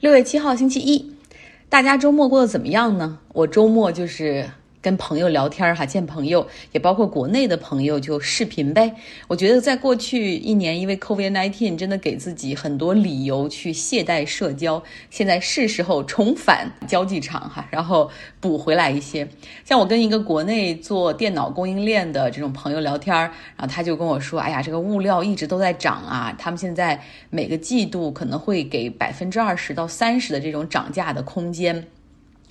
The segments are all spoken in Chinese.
六月七号星期一，大家周末过得怎么样呢？我周末就是。跟朋友聊天哈，见朋友也包括国内的朋友就视频呗。我觉得在过去一年，因为 COVID-19 真的给自己很多理由去懈怠社交，现在是时候重返交际场哈，然后补回来一些。像我跟一个国内做电脑供应链的这种朋友聊天，然后他就跟我说：“哎呀，这个物料一直都在涨啊，他们现在每个季度可能会给百分之二十到三十的这种涨价的空间。”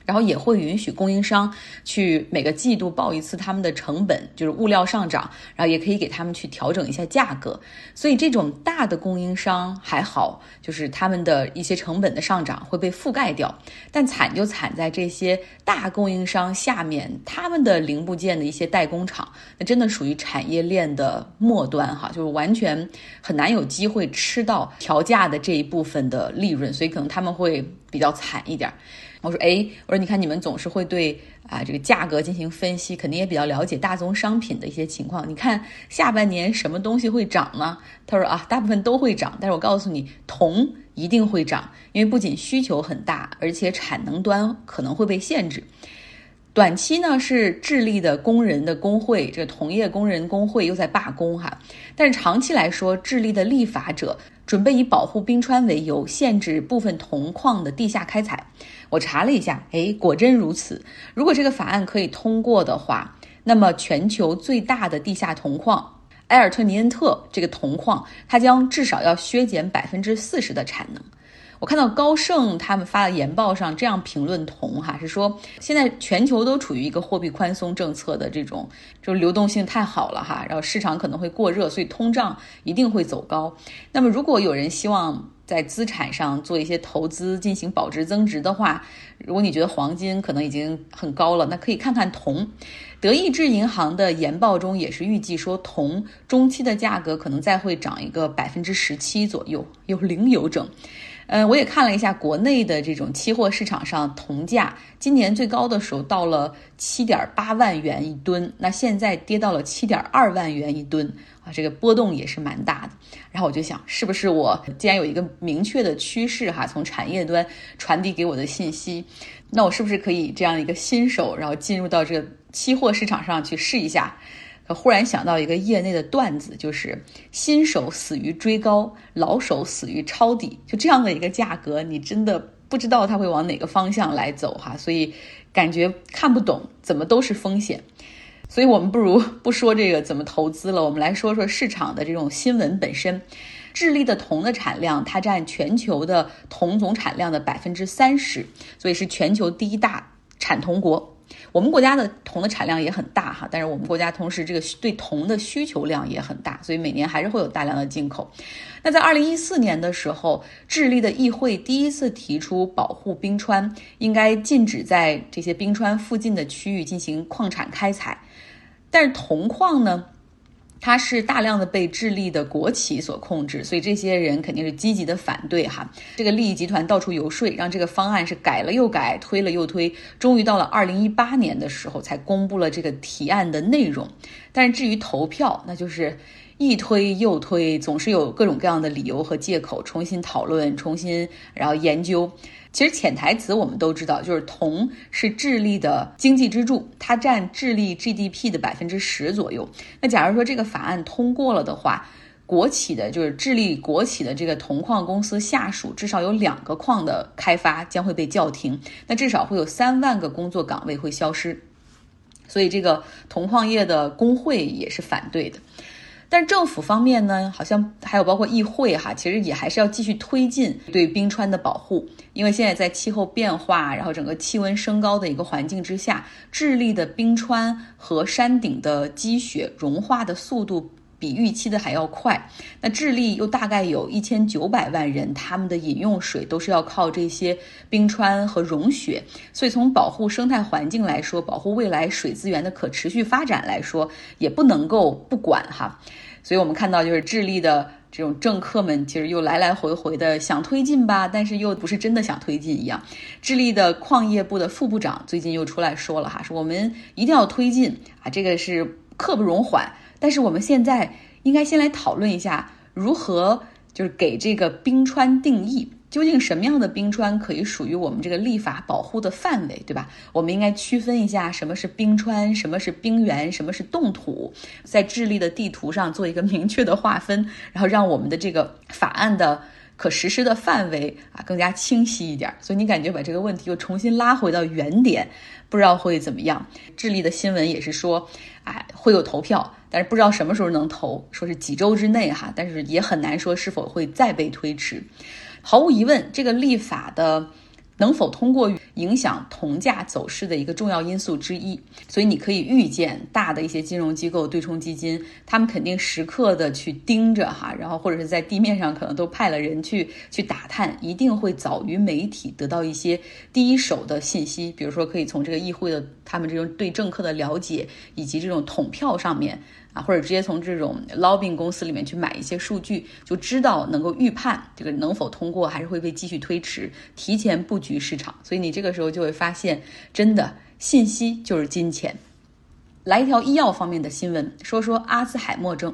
然后也会允许供应商去每个季度报一次他们的成本，就是物料上涨，然后也可以给他们去调整一下价格。所以这种大的供应商还好，就是他们的一些成本的上涨会被覆盖掉。但惨就惨在这些大供应商下面，他们的零部件的一些代工厂，那真的属于产业链的末端哈，就是完全很难有机会吃到调价的这一部分的利润，所以可能他们会比较惨一点。我说哎，我说你看你们总是会对啊这个价格进行分析，肯定也比较了解大宗商品的一些情况。你看下半年什么东西会涨呢？他说啊，大部分都会涨，但是我告诉你，铜一定会涨，因为不仅需求很大，而且产能端可能会被限制。短期呢是智利的工人的工会，这个铜业工人工会又在罢工哈，但是长期来说，智利的立法者准备以保护冰川为由，限制部分铜矿的地下开采。我查了一下，哎，果真如此。如果这个法案可以通过的话，那么全球最大的地下铜矿埃尔特尼恩特这个铜矿，它将至少要削减百分之四十的产能。我看到高盛他们发的研报上这样评论铜哈，是说现在全球都处于一个货币宽松政策的这种，就是流动性太好了哈，然后市场可能会过热，所以通胀一定会走高。那么如果有人希望在资产上做一些投资进行保值增值的话，如果你觉得黄金可能已经很高了，那可以看看铜。德意志银行的研报中也是预计说铜中期的价格可能再会涨一个百分之十七左右，有零有整。嗯，我也看了一下国内的这种期货市场上铜价，今年最高的时候到了七点八万元一吨，那现在跌到了七点二万元一吨啊，这个波动也是蛮大的。然后我就想，是不是我既然有一个明确的趋势哈，从产业端传递给我的信息，那我是不是可以这样一个新手，然后进入到这个期货市场上去试一下？忽然想到一个业内的段子，就是新手死于追高，老手死于抄底。就这样的一个价格，你真的不知道它会往哪个方向来走哈，所以感觉看不懂，怎么都是风险。所以我们不如不说这个怎么投资了，我们来说说市场的这种新闻本身。智利的铜的产量，它占全球的铜总产量的百分之三十，所以是全球第一大产铜国。我们国家的铜的产量也很大哈，但是我们国家同时这个对铜的需求量也很大，所以每年还是会有大量的进口。那在二零一四年的时候，智利的议会第一次提出保护冰川，应该禁止在这些冰川附近的区域进行矿产开采，但是铜矿呢？它是大量的被智利的国企所控制，所以这些人肯定是积极的反对哈。这个利益集团到处游说，让这个方案是改了又改，推了又推，终于到了二零一八年的时候才公布了这个提案的内容。但是至于投票，那就是一推又推，总是有各种各样的理由和借口，重新讨论，重新然后研究。其实潜台词我们都知道，就是铜是智利的经济支柱，它占智利 GDP 的百分之十左右。那假如说这个法案通过了的话，国企的，就是智利国企的这个铜矿公司下属至少有两个矿的开发将会被叫停，那至少会有三万个工作岗位会消失。所以这个铜矿业的工会也是反对的。但政府方面呢，好像还有包括议会哈，其实也还是要继续推进对冰川的保护，因为现在在气候变化，然后整个气温升高的一个环境之下，智利的冰川和山顶的积雪融化的速度比预期的还要快。那智利又大概有一千九百万人，他们的饮用水都是要靠这些冰川和融雪，所以从保护生态环境来说，保护未来水资源的可持续发展来说，也不能够不管哈。所以我们看到，就是智利的这种政客们，其实又来来回回的想推进吧，但是又不是真的想推进一样。智利的矿业部的副部长最近又出来说了哈，说我们一定要推进啊，这个是刻不容缓。但是我们现在应该先来讨论一下，如何就是给这个冰川定义。究竟什么样的冰川可以属于我们这个立法保护的范围，对吧？我们应该区分一下什么是冰川，什么是冰原，什么是冻土，在智利的地图上做一个明确的划分，然后让我们的这个法案的可实施的范围啊更加清晰一点。所以你感觉把这个问题又重新拉回到原点，不知道会怎么样？智利的新闻也是说，哎，会有投票，但是不知道什么时候能投，说是几周之内哈，但是也很难说是否会再被推迟。毫无疑问，这个立法的能否通过，影响铜价走势的一个重要因素之一。所以你可以预见，大的一些金融机构、对冲基金，他们肯定时刻的去盯着哈，然后或者是在地面上可能都派了人去去打探，一定会早于媒体得到一些第一手的信息。比如说，可以从这个议会的他们这种对政客的了解，以及这种统票上面。啊，或者直接从这种 lobbying 公司里面去买一些数据，就知道能够预判这个能否通过，还是会被继续推迟，提前布局市场。所以你这个时候就会发现，真的信息就是金钱。来一条医药方面的新闻，说说阿兹海默症。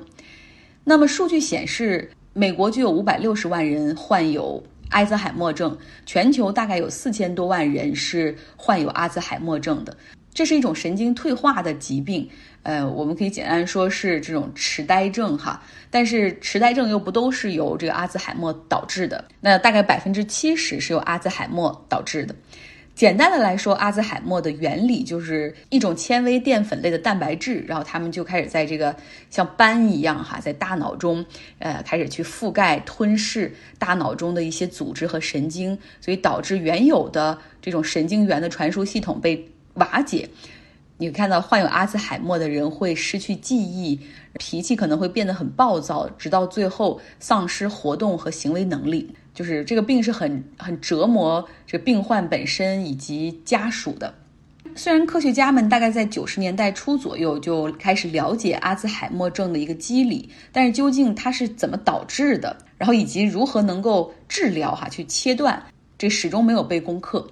那么数据显示，美国就有五百六十万人患有阿兹海默症，全球大概有四千多万人是患有阿兹海默症的。这是一种神经退化的疾病，呃，我们可以简单说是这种痴呆症哈。但是痴呆症又不都是由这个阿兹海默导致的，那大概百分之七十是由阿兹海默导致的。简单的来说，阿兹海默的原理就是一种纤维淀粉类的蛋白质，然后它们就开始在这个像斑一样哈，在大脑中呃开始去覆盖吞噬大脑中的一些组织和神经，所以导致原有的这种神经元的传输系统被。瓦解，你看到患有阿兹海默的人会失去记忆，脾气可能会变得很暴躁，直到最后丧失活动和行为能力。就是这个病是很很折磨这病患本身以及家属的。虽然科学家们大概在九十年代初左右就开始了解阿兹海默症的一个机理，但是究竟它是怎么导致的，然后以及如何能够治疗哈去切断，这始终没有被攻克。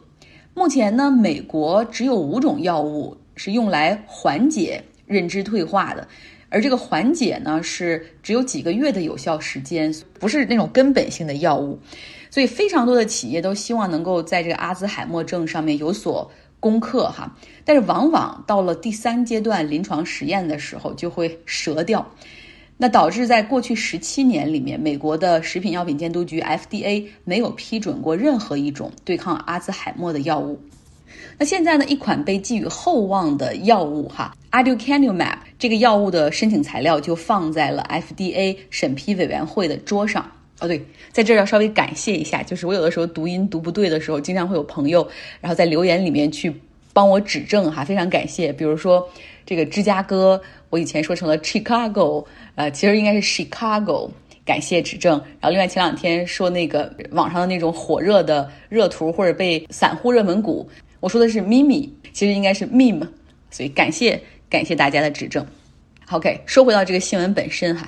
目前呢，美国只有五种药物是用来缓解认知退化的，而这个缓解呢是只有几个月的有效时间，不是那种根本性的药物，所以非常多的企业都希望能够在这个阿兹海默症上面有所攻克哈，但是往往到了第三阶段临床实验的时候就会折掉。那导致在过去十七年里面，美国的食品药品监督局 FDA 没有批准过任何一种对抗阿兹海默的药物。那现在呢，一款被寄予厚望的药物哈，Aducanumab 这个药物的申请材料就放在了 FDA 审批委员会的桌上。哦，对，在这儿要稍微感谢一下，就是我有的时候读音读不对的时候，经常会有朋友然后在留言里面去帮我指正哈，非常感谢。比如说这个芝加哥，我以前说成了 Chicago。呃，其实应该是 Chicago，感谢指正。然后另外前两天说那个网上的那种火热的热图或者被散户热门股，我说的是 Mimi，其实应该是 Meme，所以感谢感谢大家的指正。OK，说回到这个新闻本身哈。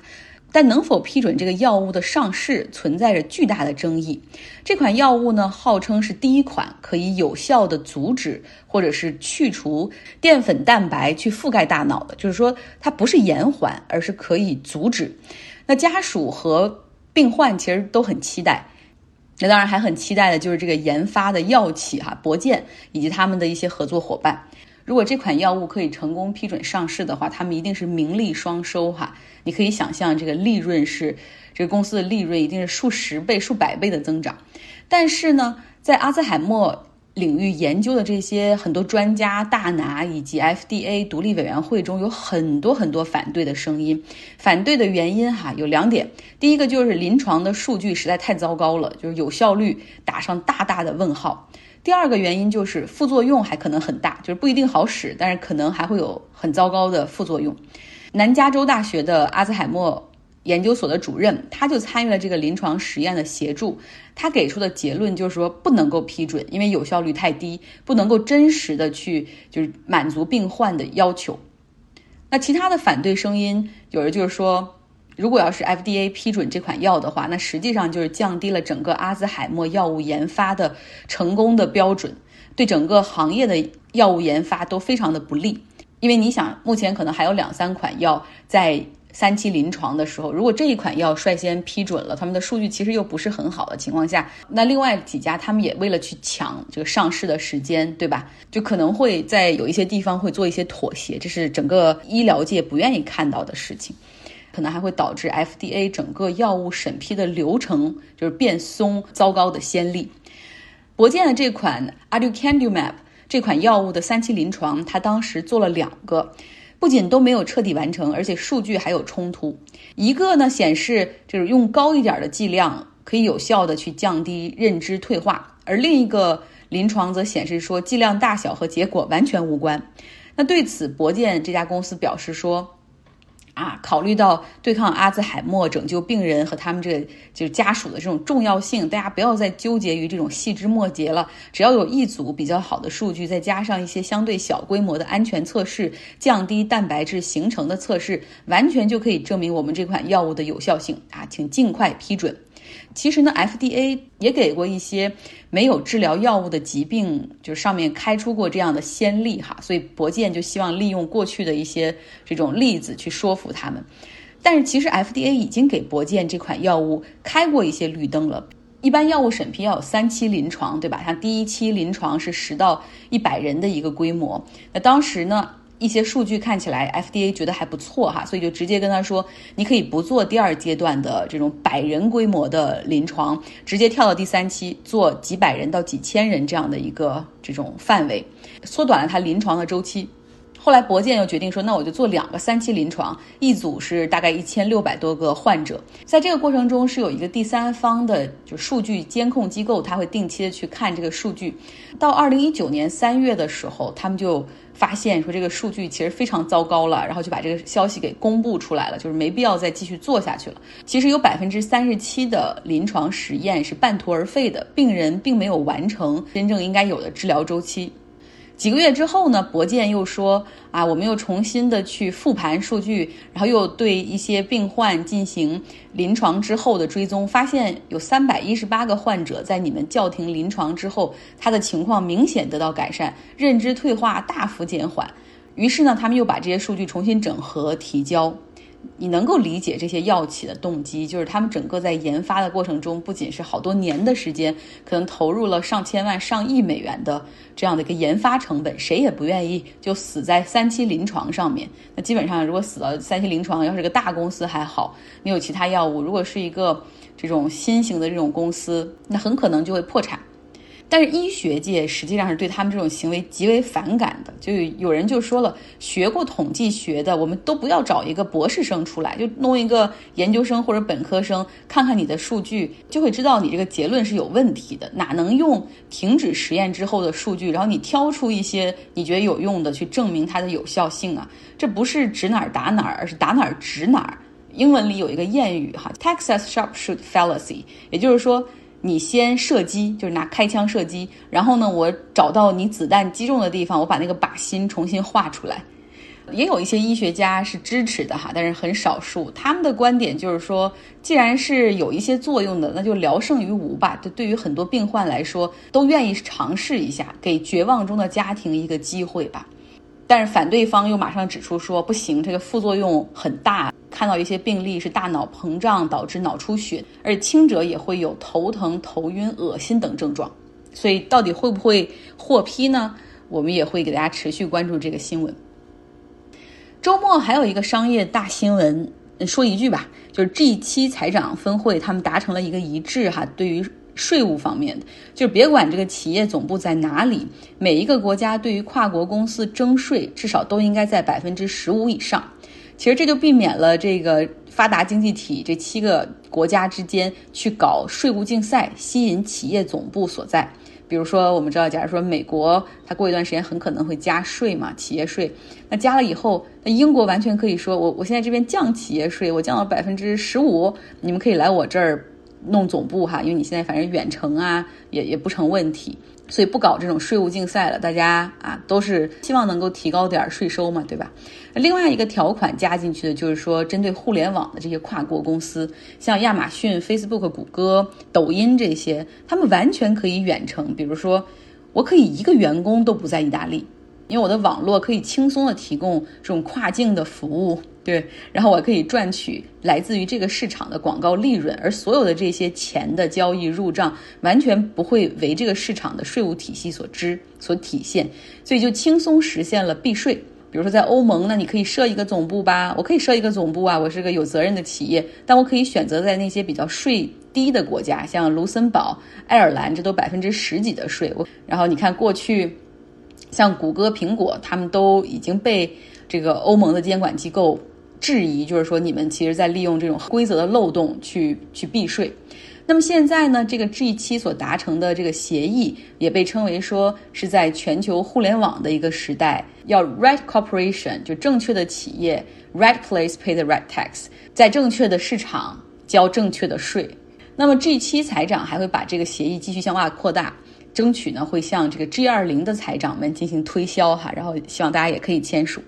但能否批准这个药物的上市，存在着巨大的争议。这款药物呢，号称是第一款可以有效的阻止或者是去除淀粉蛋白去覆盖大脑的，就是说它不是延缓，而是可以阻止。那家属和病患其实都很期待，那当然还很期待的就是这个研发的药企哈，博健以及他们的一些合作伙伴。如果这款药物可以成功批准上市的话，他们一定是名利双收哈。你可以想象，这个利润是这个公司的利润一定是数十倍、数百倍的增长。但是呢，在阿兹海默领域研究的这些很多专家大拿以及 FDA 独立委员会中，有很多很多反对的声音。反对的原因哈有两点，第一个就是临床的数据实在太糟糕了，就是有效率打上大大的问号。第二个原因就是副作用还可能很大，就是不一定好使，但是可能还会有很糟糕的副作用。南加州大学的阿兹海默研究所的主任，他就参与了这个临床实验的协助，他给出的结论就是说不能够批准，因为有效率太低，不能够真实的去就是满足病患的要求。那其他的反对声音，有人就是说。如果要是 FDA 批准这款药的话，那实际上就是降低了整个阿兹海默药物研发的成功的标准，对整个行业的药物研发都非常的不利。因为你想，目前可能还有两三款药在三期临床的时候，如果这一款药率先批准了，他们的数据其实又不是很好的情况下，那另外几家他们也为了去抢这个上市的时间，对吧？就可能会在有一些地方会做一些妥协，这是整个医疗界不愿意看到的事情，可能还会导致 FDA 整个药物审批的流程就是变松，糟糕的先例。博健的这款 Aducanumab 这款药物的三期临床，它当时做了两个。不仅都没有彻底完成，而且数据还有冲突。一个呢显示就是用高一点的剂量可以有效的去降低认知退化，而另一个临床则显示说剂量大小和结果完全无关。那对此，博健这家公司表示说。啊，考虑到对抗阿兹海默、拯救病人和他们这个就是家属的这种重要性，大家不要再纠结于这种细枝末节了。只要有一组比较好的数据，再加上一些相对小规模的安全测试，降低蛋白质形成的测试，完全就可以证明我们这款药物的有效性啊！请尽快批准。其实呢，FDA 也给过一些没有治疗药物的疾病，就是上面开出过这样的先例哈，所以博健就希望利用过去的一些这种例子去说服他们。但是其实 FDA 已经给博健这款药物开过一些绿灯了。一般药物审批要有三期临床，对吧？像第一期临床是十到一百人的一个规模，那当时呢？一些数据看起来，FDA 觉得还不错哈，所以就直接跟他说，你可以不做第二阶段的这种百人规模的临床，直接跳到第三期做几百人到几千人这样的一个这种范围，缩短了他临床的周期。后来博健又决定说，那我就做两个三期临床，一组是大概一千六百多个患者，在这个过程中是有一个第三方的就数据监控机构，他会定期的去看这个数据。到二零一九年三月的时候，他们就发现说这个数据其实非常糟糕了，然后就把这个消息给公布出来了，就是没必要再继续做下去了。其实有百分之三十七的临床实验是半途而废的，病人并没有完成真正应该有的治疗周期。几个月之后呢，博健又说啊，我们又重新的去复盘数据，然后又对一些病患进行临床之后的追踪，发现有三百一十八个患者在你们叫停临床之后，他的情况明显得到改善，认知退化大幅减缓。于是呢，他们又把这些数据重新整合提交。你能够理解这些药企的动机，就是他们整个在研发的过程中，不仅是好多年的时间，可能投入了上千万、上亿美元的这样的一个研发成本，谁也不愿意就死在三期临床上面。那基本上，如果死到三期临床，要是个大公司还好，你有其他药物；如果是一个这种新型的这种公司，那很可能就会破产。但是医学界实际上是对他们这种行为极为反感的，就有人就说了，学过统计学的，我们都不要找一个博士生出来，就弄一个研究生或者本科生，看看你的数据，就会知道你这个结论是有问题的。哪能用停止实验之后的数据，然后你挑出一些你觉得有用的去证明它的有效性啊？这不是指哪儿打哪儿，而是打哪儿指哪儿。英文里有一个谚语哈，Texas sharpshoot fallacy，也就是说。你先射击，就是拿开枪射击，然后呢，我找到你子弹击中的地方，我把那个靶心重新画出来。也有一些医学家是支持的哈，但是很少数。他们的观点就是说，既然是有一些作用的，那就聊胜于无吧。这对于很多病患来说，都愿意尝试一下，给绝望中的家庭一个机会吧。但是反对方又马上指出说，不行，这个副作用很大。看到一些病例是大脑膨胀导致脑出血，而轻者也会有头疼、头晕、恶心等症状。所以到底会不会获批呢？我们也会给大家持续关注这个新闻。周末还有一个商业大新闻，说一句吧，就是 G 七财长峰会，他们达成了一个一致哈，对于税务方面的，就是别管这个企业总部在哪里，每一个国家对于跨国公司征税至少都应该在百分之十五以上。其实这就避免了这个发达经济体这七个国家之间去搞税务竞赛，吸引企业总部所在。比如说，我们知道，假如说美国它过一段时间很可能会加税嘛，企业税。那加了以后，那英国完全可以说，我我现在这边降企业税，我降到百分之十五，你们可以来我这儿弄总部哈，因为你现在反正远程啊，也也不成问题。所以不搞这种税务竞赛了，大家啊都是希望能够提高点税收嘛，对吧？另外一个条款加进去的就是说，针对互联网的这些跨国公司，像亚马逊、Facebook、谷歌、抖音这些，他们完全可以远程。比如说，我可以一个员工都不在意大利，因为我的网络可以轻松的提供这种跨境的服务。对，然后我可以赚取来自于这个市场的广告利润，而所有的这些钱的交易入账，完全不会为这个市场的税务体系所知所体现，所以就轻松实现了避税。比如说在欧盟，那你可以设一个总部吧，我可以设一个总部啊，我是个有责任的企业，但我可以选择在那些比较税低的国家，像卢森堡、爱尔兰，这都百分之十几的税。我然后你看过去，像谷歌、苹果，他们都已经被这个欧盟的监管机构质疑，就是说你们其实在利用这种规则的漏洞去去避税。那么现在呢，这个 G7 所达成的这个协议，也被称为说是在全球互联网的一个时代，要 right corporation 就正确的企业，right place pay the right tax，在正确的市场交正确的税。那么 G7 财长还会把这个协议继续向外扩大，争取呢会向这个 G20 的财长们进行推销哈，然后希望大家也可以签署。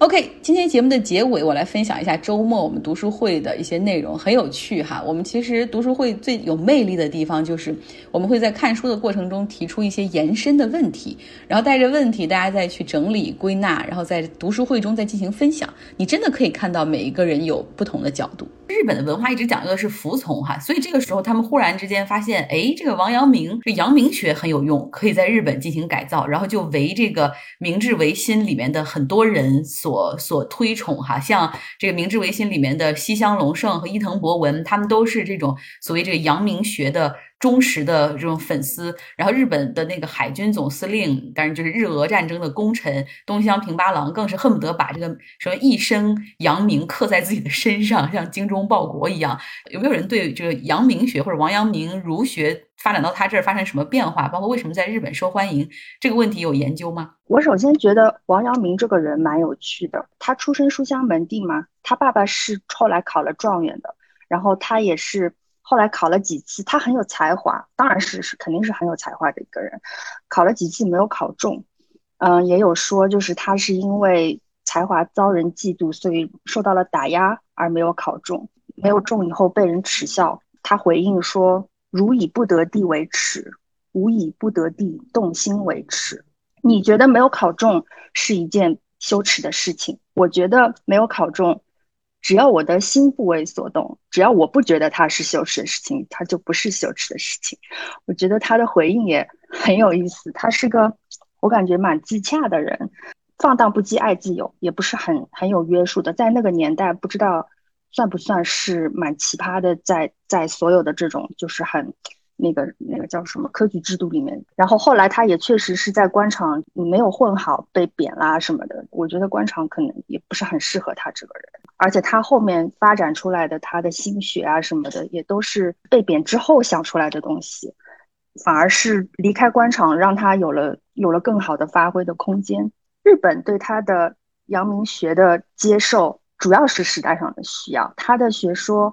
OK，今天节目的结尾，我来分享一下周末我们读书会的一些内容，很有趣哈。我们其实读书会最有魅力的地方，就是我们会在看书的过程中提出一些延伸的问题，然后带着问题，大家再去整理归纳，然后在读书会中再进行分享。你真的可以看到每一个人有不同的角度。日本的文化一直讲究的是服从哈，所以这个时候他们忽然之间发现，哎，这个王阳明这阳明学很有用，可以在日本进行改造，然后就为这个明治维新里面的很多人所所推崇哈，像这个明治维新里面的西乡隆盛和伊藤博文，他们都是这种所谓这个阳明学的。忠实的这种粉丝，然后日本的那个海军总司令，当然就是日俄战争的功臣东乡平八郎，更是恨不得把这个什么一生扬名刻在自己的身上，像精忠报国一样。有没有人对这个阳明学或者王阳明儒学发展到他这儿发生什么变化，包括为什么在日本受欢迎这个问题有研究吗？我首先觉得王阳明这个人蛮有趣的，他出身书香门第嘛，他爸爸是后来考了状元的，然后他也是。后来考了几次，他很有才华，当然是是肯定是很有才华的一个人。考了几次没有考中，嗯，也有说就是他是因为才华遭人嫉妒，所以受到了打压而没有考中。没有中以后被人耻笑，他回应说：“如以不得地为耻，吾以不得地动心为耻。”你觉得没有考中是一件羞耻的事情？我觉得没有考中。只要我的心不为所动，只要我不觉得它是羞耻的事情，它就不是羞耻的事情。我觉得他的回应也很有意思，他是个我感觉蛮自洽的人，放荡不羁，爱自由，也不是很很有约束的。在那个年代，不知道算不算是蛮奇葩的，在在所有的这种就是很。那个那个叫什么科举制度里面，然后后来他也确实是在官场没有混好，被贬啦什么的。我觉得官场可能也不是很适合他这个人，而且他后面发展出来的他的心学啊什么的，也都是被贬之后想出来的东西，反而是离开官场让他有了有了更好的发挥的空间。日本对他的阳明学的接受，主要是时代上的需要，他的学说。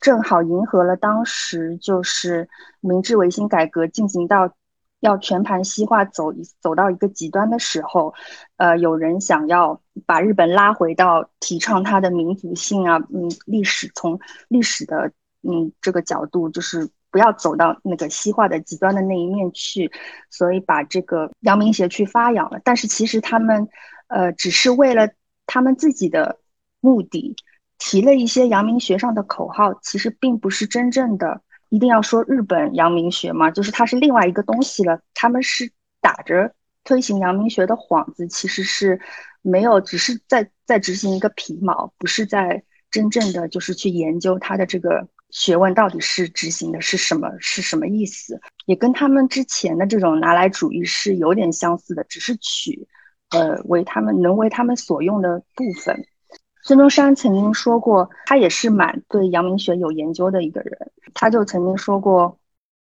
正好迎合了当时就是明治维新改革进行到要全盘西化走走到一个极端的时候，呃，有人想要把日本拉回到提倡它的民族性啊，嗯，历史从历史的嗯这个角度，就是不要走到那个西化的极端的那一面去，所以把这个阳明学去发扬了。但是其实他们呃只是为了他们自己的目的。提了一些阳明学上的口号，其实并不是真正的一定要说日本阳明学嘛，就是它是另外一个东西了。他们是打着推行阳明学的幌子，其实是没有，只是在在执行一个皮毛，不是在真正的就是去研究它的这个学问到底是执行的是什么，是什么意思，也跟他们之前的这种拿来主义是有点相似的，只是取呃为他们能为他们所用的部分。孙中山曾经说过，他也是蛮对阳明学有研究的一个人。他就曾经说过：“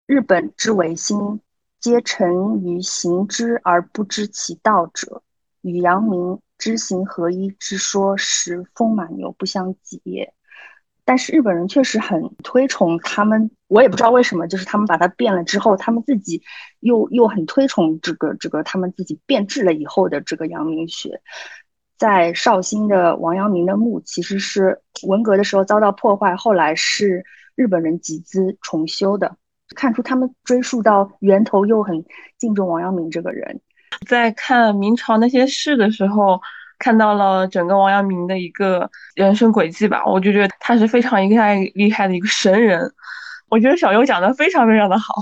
日本之维新，皆成于行之而不知其道者，与阳明知行合一之说，实风马牛不相及也。”但是日本人确实很推崇他们，我也不知道为什么，就是他们把它变了之后，他们自己又又很推崇这个这个他们自己变质了以后的这个阳明学。在绍兴的王阳明的墓，其实是文革的时候遭到破坏，后来是日本人集资重修的，看出他们追溯到源头又很敬重王阳明这个人。在看明朝那些事的时候，看到了整个王阳明的一个人生轨迹吧，我就觉得他是非常厉害厉害的一个神人。我觉得小优讲的非常非常的好，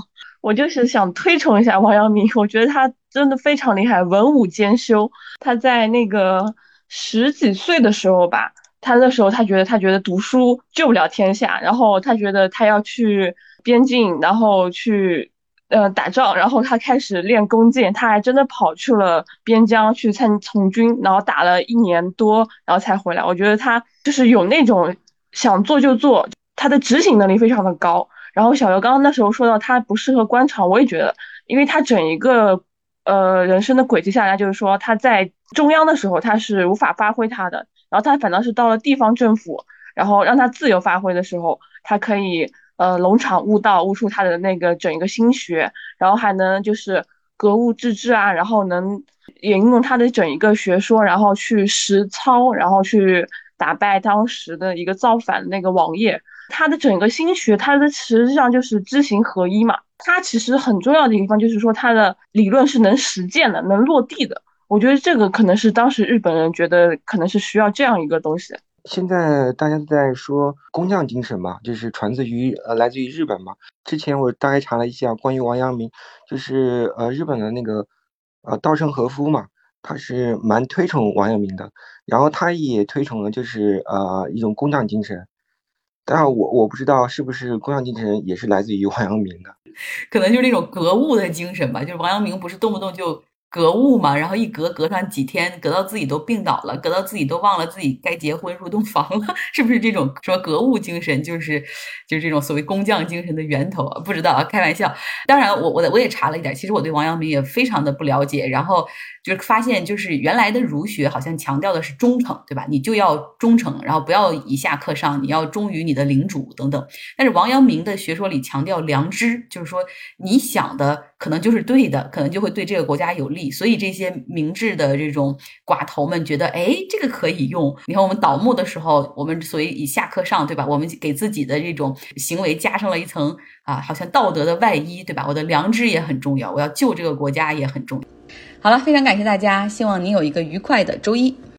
我就是想推崇一下王阳明，我觉得他真的非常厉害，文武兼修。他在那个十几岁的时候吧，他那时候他觉得他觉得读书救不了天下，然后他觉得他要去边境，然后去。呃，打仗，然后他开始练弓箭，他还真的跑去了边疆去参从军，然后打了一年多，然后才回来。我觉得他就是有那种想做就做，他的执行能力非常的高。然后小刘刚刚那时候说到他不适合官场，我也觉得，因为他整一个呃人生的轨迹下来，就是说他在中央的时候他是无法发挥他的，然后他反倒是到了地方政府，然后让他自由发挥的时候，他可以。呃，龙场悟道，悟出他的那个整一个心学，然后还能就是格物致知啊，然后能引用他的整一个学说，然后去实操，然后去打败当时的一个造反的那个王爷。他的整个心学，他的实际上就是知行合一嘛。他其实很重要的一个地方就是说，他的理论是能实践的，能落地的。我觉得这个可能是当时日本人觉得可能是需要这样一个东西。现在大家都在说工匠精神嘛，就是传自于呃来自于日本嘛。之前我大概查了一下关于王阳明，就是呃日本的那个呃稻盛和夫嘛，他是蛮推崇王阳明的，然后他也推崇了就是呃一种工匠精神。当然我我不知道是不是工匠精神也是来自于王阳明的，可能就是那种格物的精神吧。就是王阳明不是动不动就。格物嘛，然后一隔隔上几天，隔到自己都病倒了，隔到自己都忘了自己该结婚入洞房了，是不是这种说格物精神就是就是这种所谓工匠精神的源头啊？不知道啊，开玩笑。当然，我我我也查了一点，其实我对王阳明也非常的不了解，然后就是发现就是原来的儒学好像强调的是忠诚，对吧？你就要忠诚，然后不要以下克上，你要忠于你的领主等等。但是王阳明的学说里强调良知，就是说你想的可能就是对的，可能就会对这个国家有利。所以这些明智的这种寡头们觉得，哎，这个可以用。你看我们倒木的时候，我们所以以下克上，对吧？我们给自己的这种行为加上了一层啊，好像道德的外衣，对吧？我的良知也很重要，我要救这个国家也很重要。好了，非常感谢大家，希望您有一个愉快的周一。